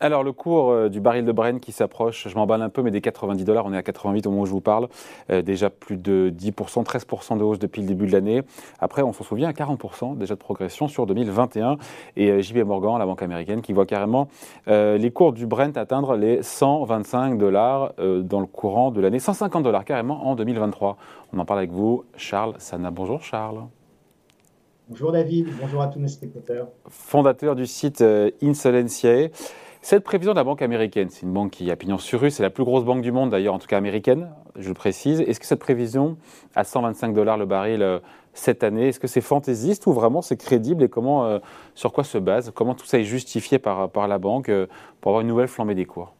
Alors, le cours euh, du baril de Brent qui s'approche, je m'emballe un peu, mais des 90 dollars, on est à 88 au moment où je vous parle. Euh, déjà plus de 10%, 13% de hausse depuis le début de l'année. Après, on s'en souvient, 40% déjà de progression sur 2021. Et euh, JP Morgan, la banque américaine, qui voit carrément les cours du Brent atteindre les 125 dollars dans le courant de l'année. 150 dollars carrément en 2023. On en parle avec vous, Charles Sana. Bonjour, Charles. Bonjour David, bonjour à tous mes spectateurs. Fondateur du site Insolentiae. Cette prévision de la banque américaine, c'est une banque qui a pignon sur rue, c'est la plus grosse banque du monde d'ailleurs, en tout cas américaine, je le précise. Est-ce que cette prévision à 125 dollars le baril euh, cette année, est-ce que c'est fantaisiste ou vraiment c'est crédible et comment, euh, sur quoi se base? Comment tout ça est justifié par, par la banque euh, pour avoir une nouvelle flambée des cours?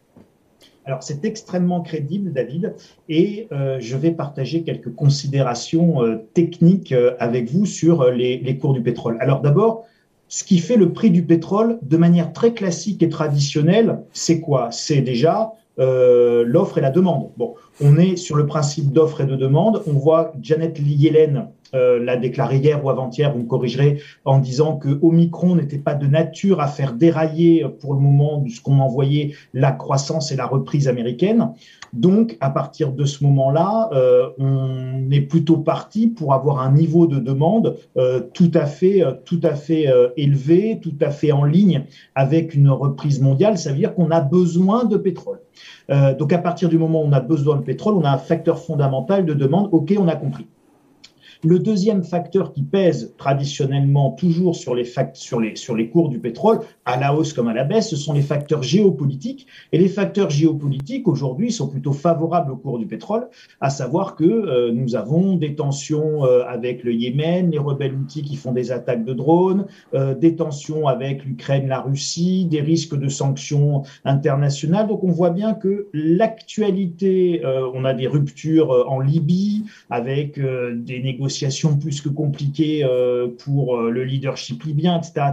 Alors c'est extrêmement crédible, David, et je vais partager quelques considérations techniques avec vous sur les, les, cours du pétrole. Alors d'abord, ce qui fait le prix du pétrole de manière très classique et traditionnelle, c'est quoi? C'est déjà euh, l'offre et la demande. Bon, on est sur le principe d'offre et de demande. On voit Janet Yellen euh, l'a déclaré hier ou avant-hier, vous me corrigerez, en disant que Omicron n'était pas de nature à faire dérailler pour le moment ce qu'on envoyait la croissance et la reprise américaine. Donc, à partir de ce moment-là, euh, on est plutôt parti pour avoir un niveau de demande euh, tout à fait, tout à fait élevé, tout à fait en ligne avec une reprise mondiale. Ça veut dire qu'on a besoin de pétrole. donc, à partir du moment où on a besoin de pétrole, on a un facteur fondamental de demande. OK, on a compris. Le deuxième facteur qui pèse traditionnellement toujours sur les, cours du pétrole, à la hausse comme à la baisse, ce sont les facteurs géopolitiques. Et les facteurs géopolitiques, aujourd'hui, sont plutôt favorables au cours du pétrole, à savoir que euh, nous avons des tensions euh, avec le Yémen, les rebelles outils qui font des attaques de drones, euh, des tensions avec l'Ukraine, la Russie, des risques de sanctions internationales. Donc on voit bien que l'actualité, on a des ruptures en Libye avec des négociations plus que compliquées pour le leadership libyen, etc.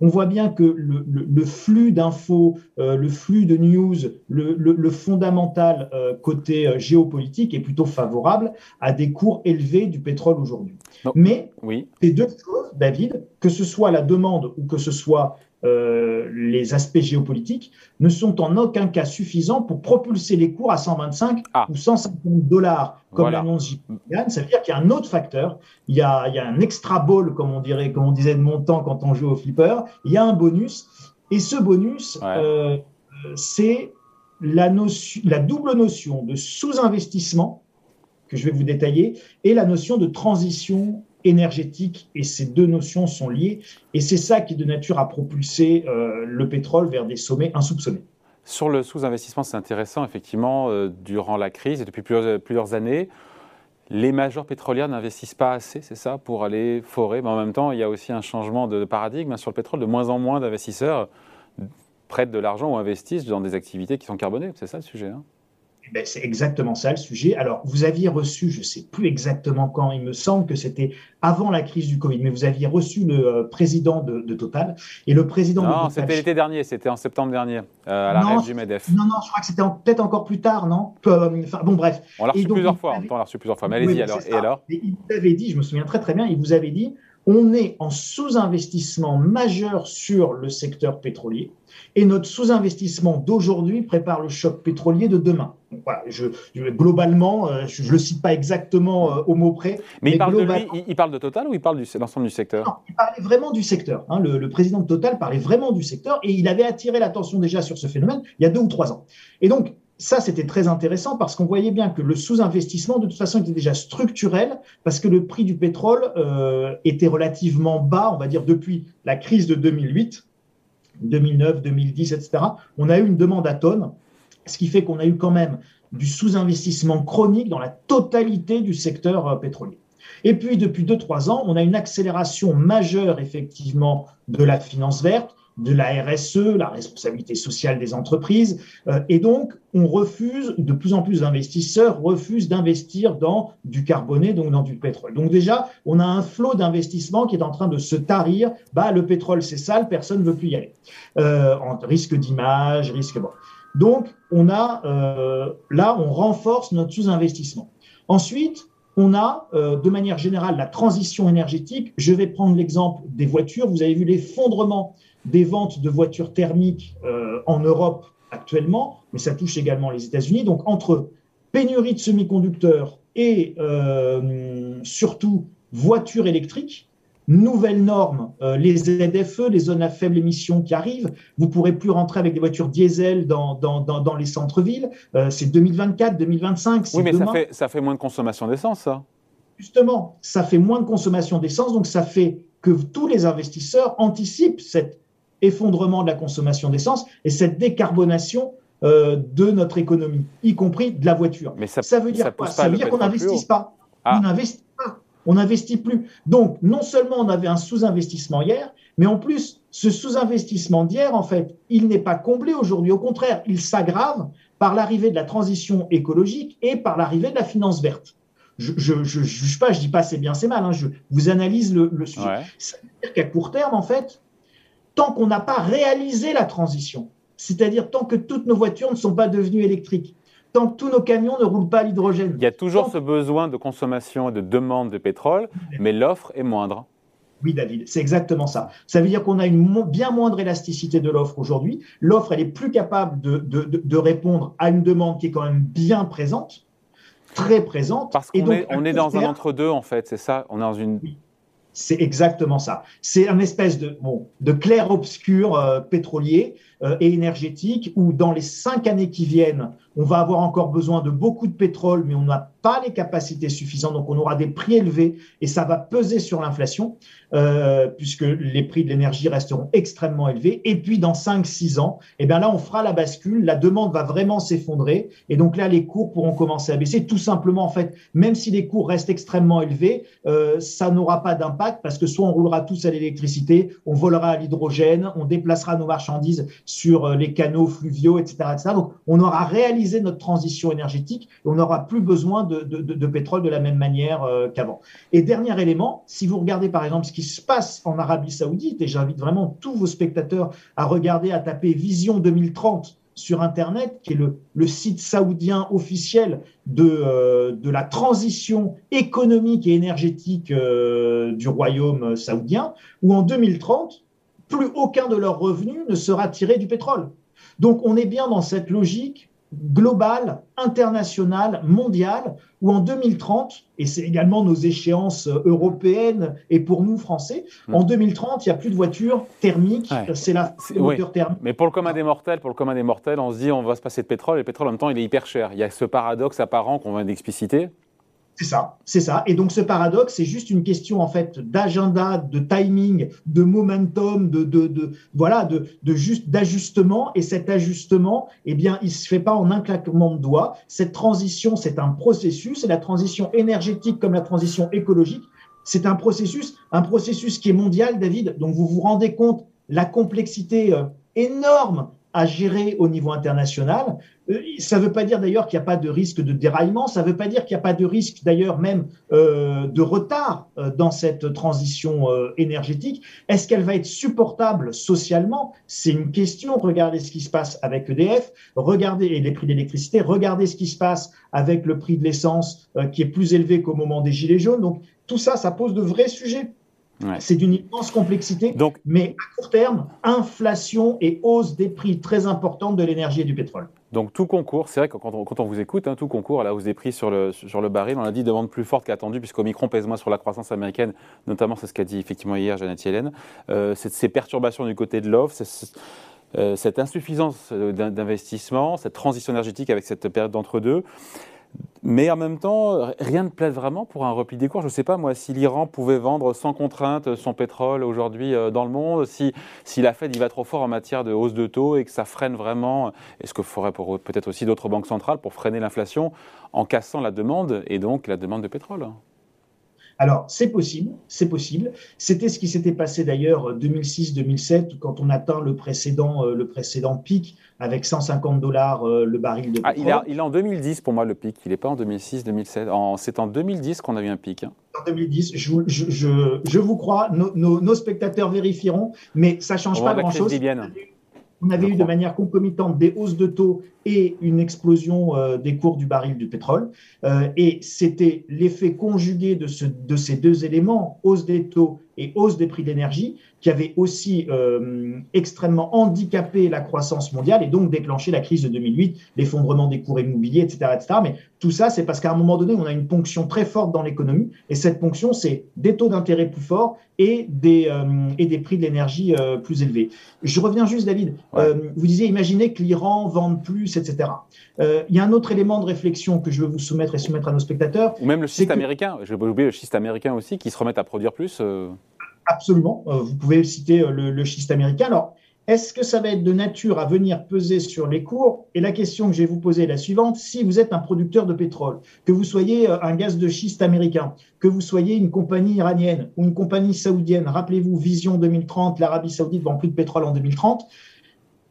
on voit bien que le, flux d'infos, euh, le flux de news, le, fondamental côté géopolitique est plutôt favorable à des cours élevés du pétrole aujourd'hui. Mais oui. ces deux choses, David, que ce soit la demande ou que ce soit euh, les aspects géopolitiques ne sont en aucun cas suffisants pour propulser les cours à 125 ah. ou 150 dollars, comme l'annonce JPMorgan. Ça veut dire qu'il y a un autre facteur. Il y a, il y a un extra ball, comme on dirait, comme on disait de mon temps quand on joue au flipper. Il y a un bonus. Et ce bonus, euh, c'est la double notion de sous-investissement que je vais vous détailler et la notion de transition énergétique et ces deux notions sont liées et c'est ça qui est de nature à propulser euh, le pétrole vers des sommets insoupçonnés. Sur le sous-investissement, c'est intéressant, effectivement, euh, durant la crise et depuis plusieurs, plusieurs années, les majors pétrolières n'investissent pas assez, c'est ça, pour aller forer. Mais en même temps, il y a aussi un changement de paradigme sur le pétrole. De moins en moins d'investisseurs prêtent de l'argent ou investissent dans des activités qui sont carbonées. C'est ça le sujet. Hein ben, c'est exactement ça le sujet. Alors, vous aviez reçu, je ne sais plus exactement quand, il me semble que c'était avant la crise du Covid, mais vous aviez reçu le euh, président de, Total. Et le président non, de c'était l'été dernier, c'était en septembre dernier, euh, à la non, du MEDEF. Non, non, je crois que c'était peut-être encore plus tard, non? Euh, Bon, bref. On l'a reçu, plusieurs fois, on l'a reçu plusieurs fois. Mais allez-y alors. Et alors? Il vous avait dit, je me souviens très très bien, il vous avait dit on est en sous-investissement majeur sur le secteur pétrolier et notre sous-investissement d'aujourd'hui prépare le choc pétrolier de demain. voilà, je, globalement, euh, je ne le cite pas exactement euh, au mot près. Mais, il, parle de lui, il, parle de Total ou il parle de l'ensemble du secteur? Non, Il parlait vraiment du secteur. Hein. le, président de Total parlait vraiment du secteur et il avait attiré l'attention déjà sur ce phénomène il y a deux ou trois ans. Et donc, ça, c'était très intéressant parce qu'on voyait bien que le sous-investissement, de toute façon, était déjà structurel parce que le prix du pétrole euh, était relativement bas, on va dire, depuis la crise de 2008, 2009, 2010, etc. On a eu une demande à tonnes, ce qui fait qu'on a eu quand même du sous-investissement chronique dans la totalité du secteur euh, pétrolier. Et puis, depuis 2-3 ans, on a une accélération majeure, effectivement, de la finance verte de la RSE, la responsabilité sociale des entreprises. Euh, et donc, on refuse, de plus en plus d'investisseurs refusent d'investir dans du carboné, donc dans du pétrole. Donc déjà, on a un flot d'investissement qui est en train de se tarir. Bah, le pétrole, c'est sale, personne ne veut plus y aller. Euh, risque d'image, risque... Bon. Donc, on a, euh, là, on renforce notre sous-investissement. Ensuite, on a, euh, de manière générale, la transition énergétique. Je vais prendre l'exemple des voitures. Vous avez vu l'effondrement des ventes de voitures thermiques euh, en Europe actuellement, mais ça touche également les États-Unis. Donc entre pénurie de semi-conducteurs et euh, surtout voitures électriques, nouvelles normes, euh, les ZFE, les zones à faible émission qui arrivent. Vous pourrez plus rentrer avec des voitures diesel dans, dans, dans, les centres-villes. Euh, c'est 2024, 2025. Oui, mais ça fait, ça fait moins de consommation d'essence, ça. Justement, ça fait moins de consommation d'essence, donc ça fait que tous les investisseurs anticipent cet effondrement de la consommation d'essence et cette décarbonation euh, de notre économie, y compris de la voiture. Mais ça, veut dire quoi? Ça veut dire qu'on n'investisse pas. Ah. On n'investit pas. On n'investit plus. Donc, non seulement on avait un sous-investissement hier, mais en plus, ce sous-investissement d'hier, en fait, il n'est pas comblé aujourd'hui. Au contraire, il s'aggrave par l'arrivée de la transition écologique et par l'arrivée de la finance verte. Je ne juge pas, je dis pas c'est bien, c'est mal. Hein, je vous analyse le, sujet. Ça veut dire qu'à court terme, en fait, tant qu'on n'a pas réalisé la transition, c'est-à-dire tant que toutes nos voitures ne sont pas devenues électriques, tant que tous nos camions ne roulent pas à l'hydrogène. Il y a toujours ce besoin de consommation et de demande de pétrole, mais l'offre est moindre. Oui, David, c'est exactement ça. Ça veut dire qu'on a une bien moindre élasticité de l'offre aujourd'hui. L'offre, elle est plus capable de, répondre à une demande qui est quand même bien présente, très présente. Parce qu'on est, on est dans un entre-deux, en fait, c'est ça On est dans une c'est exactement ça. C'est un espèce de, bon, de clair-obscur euh, pétrolier et énergétique où dans les cinq années qui viennent, on va avoir encore besoin de beaucoup de pétrole, mais on n'a pas les capacités suffisantes, donc on aura des prix élevés et ça va peser sur l'inflation, euh, puisque les prix de l'énergie resteront extrêmement élevés. Et puis dans 5-6 ans, eh bien là, on fera la bascule, la demande va vraiment s'effondrer, et donc là, les cours pourront commencer à baisser. Tout simplement, en fait, même si les cours restent extrêmement élevés, euh, ça n'aura pas d'impact, parce que soit on roulera tous à l'électricité, on volera à l'hydrogène, on déplacera nos marchandises sur euh, les canaux fluviaux, etc., etc. Donc on aura réalisé notre transition énergétique et on n'aura plus besoin de, pétrole de la même manière euh, qu'avant. Et dernier élément, si vous regardez par exemple ce qui se passe en Arabie Saoudite, et j'invite vraiment tous vos spectateurs à regarder, à taper Vision 2030 sur Internet, qui est le, site saoudien officiel de, euh, de, la transition économique et énergétique du royaume saoudien, où en 2030, plus aucun de leurs revenus ne sera tiré du pétrole. Donc on est bien dans cette logique globale, internationale, mondiale, où en 2030, et c'est également nos échéances européennes et pour nous français, hmm. en 2030, il n'y a plus de voitures thermiques, c'est la voiture thermique. Mais pour le commun des mortels, pour le commun des mortels, on se dit on va se passer de pétrole, et le pétrole en même temps il est hyper cher. Il y a ce paradoxe apparent qu'on vient d'expliciter. C'est ça, c'est ça. Et donc ce paradoxe, c'est juste une question en fait d'agenda, de timing, de momentum, de, de, de voilà, de, de juste d'ajustement. Et cet ajustement, eh bien, il se fait pas en un claquement de doigts. Cette transition, c'est un processus. Et la transition énergétique comme la transition écologique, c'est un processus, un processus qui est mondial, David. Donc vous vous rendez compte la complexité euh, énorme à gérer au niveau international. Euh, ça ne veut pas dire d'ailleurs qu'il n'y a pas de risque de déraillement, ça ne veut pas dire qu'il n'y a pas de risque d'ailleurs même euh, de retard euh, dans cette transition énergétique. Est-ce qu'elle va être supportable socialement? C'est une question. Regardez ce qui se passe avec EDF, regardez les prix d'électricité, regardez ce qui se passe avec le prix de l'essence qui est plus élevé qu'au moment des Gilets jaunes. Donc tout ça, ça pose de vrais sujets. C'est d'une immense complexité, Donc, mais à court terme, inflation et hausse des prix très importantes de l'énergie et du pétrole. Donc tout concours, c'est vrai que quand on, vous écoute, hein, tout concours à la hausse des prix sur le, sur le baril, on a dit demande plus forte qu'attendue, puisqu'Omicron pèse moins sur la croissance américaine, notamment c'est ce qu'a dit effectivement hier Janet Yellen. Euh, ces perturbations du côté de l'offre, euh, cette insuffisance d'investissement, cette transition énergétique avec cette période d'entre-deux. Mais en même temps, rien ne plaide vraiment pour un repli des cours. Je ne sais pas, moi, si l'Iran pouvait vendre sans contrainte son pétrole aujourd'hui euh, dans le monde, si, si la Fed y va trop fort en matière de hausse de taux et que ça freine vraiment, est-ce qu'il faudrait peut-être aussi d'autres banques centrales pour freiner l'inflation en cassant la demande et donc la demande de pétrole? Alors, c'est possible, c'est possible. C'était ce qui s'était passé d'ailleurs 2006-2007 quand on atteint le précédent, euh, le précédent pic avec 150 dollars euh, le baril de ah, pétrole. il, est en 2010 pour moi le pic, il n'est pas en 2006-2007. C'est en 2010 qu'on a eu un pic. Hein. En 2010, je, je, je, vous crois, nos, spectateurs vérifieront, mais ça ne change pas grand-chose. On avait eu de manière concomitante des hausses de taux et une explosion euh, des cours du baril du pétrole. Euh, et c'était l'effet conjugué de, ce, de ces deux éléments, hausse des taux et hausse des prix de l'énergie qui avait aussi euh, extrêmement handicapé la croissance mondiale et donc déclenché la crise de 2008, l'effondrement des cours immobiliers, etc. etc. Mais tout ça, c'est parce qu'à un moment donné, on a une ponction très forte dans l'économie et cette ponction, c'est des taux d'intérêt plus forts et des, euh, et des prix de l'énergie euh, plus élevés. Je reviens juste, David. vous disiez, imaginez que l'Iran vende plus, etc. Il y a un autre élément de réflexion que je veux vous soumettre et soumettre à nos spectateurs. Ou même le schiste américain. Je vais oublier le schiste américain aussi, qui se remettent à produire plus. Absolument. Euh, vous pouvez citer euh, le, schiste américain. Alors, est-ce que ça va être de nature à venir peser sur les cours? Et la question que je vais vous poser est la suivante. Si vous êtes un producteur de pétrole, que vous soyez euh, un gaz de schiste américain, que vous soyez une compagnie iranienne ou une compagnie saoudienne, rappelez-vous Vision 2030, l'Arabie saoudite vend plus de pétrole en 2030,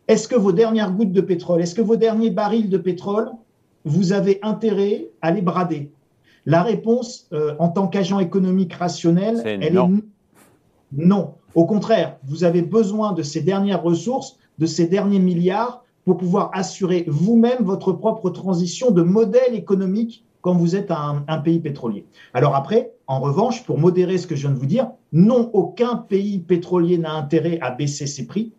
est-ce que vos dernières gouttes de pétrole, est-ce que vos derniers barils de pétrole, vous avez intérêt à les brader? La réponse, en tant qu'agent économique rationnel, elle est non. Au contraire, vous avez besoin de ces dernières ressources, de ces derniers milliards pour pouvoir assurer vous-même votre propre transition de modèle économique quand vous êtes un, pays pétrolier. Alors après, en revanche, pour modérer ce que je viens de vous dire, non, aucun pays pétrolier n'a intérêt à baisser ses prix.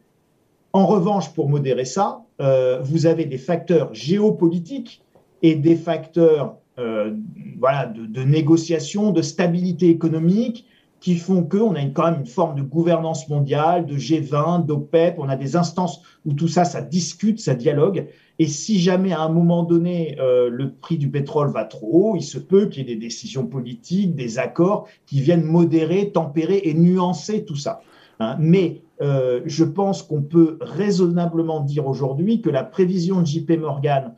En revanche, pour modérer ça, euh, vous avez des facteurs géopolitiques et des facteurs euh, voilà, de, de négociation, de stabilité économique, qui font qu'on a quand même une forme de gouvernance mondiale, de G20, d'OPEP, on a des instances où tout ça, ça discute, ça dialogue. Et si jamais à un moment donné, euh, le prix du pétrole va trop haut, il se peut qu'il y ait des décisions politiques, des accords qui viennent modérer, tempérer et nuancer tout ça. Hein. Mais euh, je pense qu'on peut raisonnablement dire aujourd'hui que la prévision de JP Morgan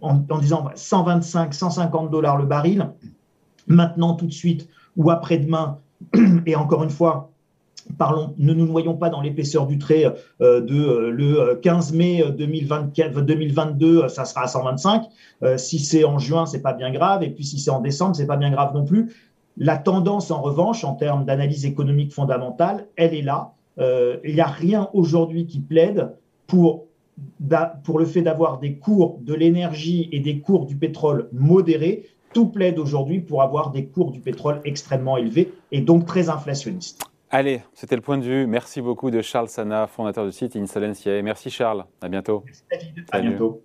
en, en disant 125, 150 dollars le baril, maintenant tout de suite ou après-demain, Et encore une fois, Parlons, ne nous noyons pas dans l'épaisseur du trait euh, de euh, le 15 mai 2024, 2022, ça sera à 125. Euh, si c'est en juin, c'est pas bien grave, et puis si c'est en décembre, c'est pas bien grave non plus. La tendance, en revanche, en termes d'analyse économique fondamentale, elle est là. Il n'y a rien aujourd'hui qui plaide pour pour le fait d'avoir des cours de l'énergie et des cours du pétrole modérés, tout plaide aujourd'hui pour avoir des cours du pétrole extrêmement élevés et donc très inflationnistes. Allez, c'était le point de vue. Merci beaucoup de Charles Sana, fondateur du site Insolence. Merci Charles, à bientôt. Merci David, à bientôt.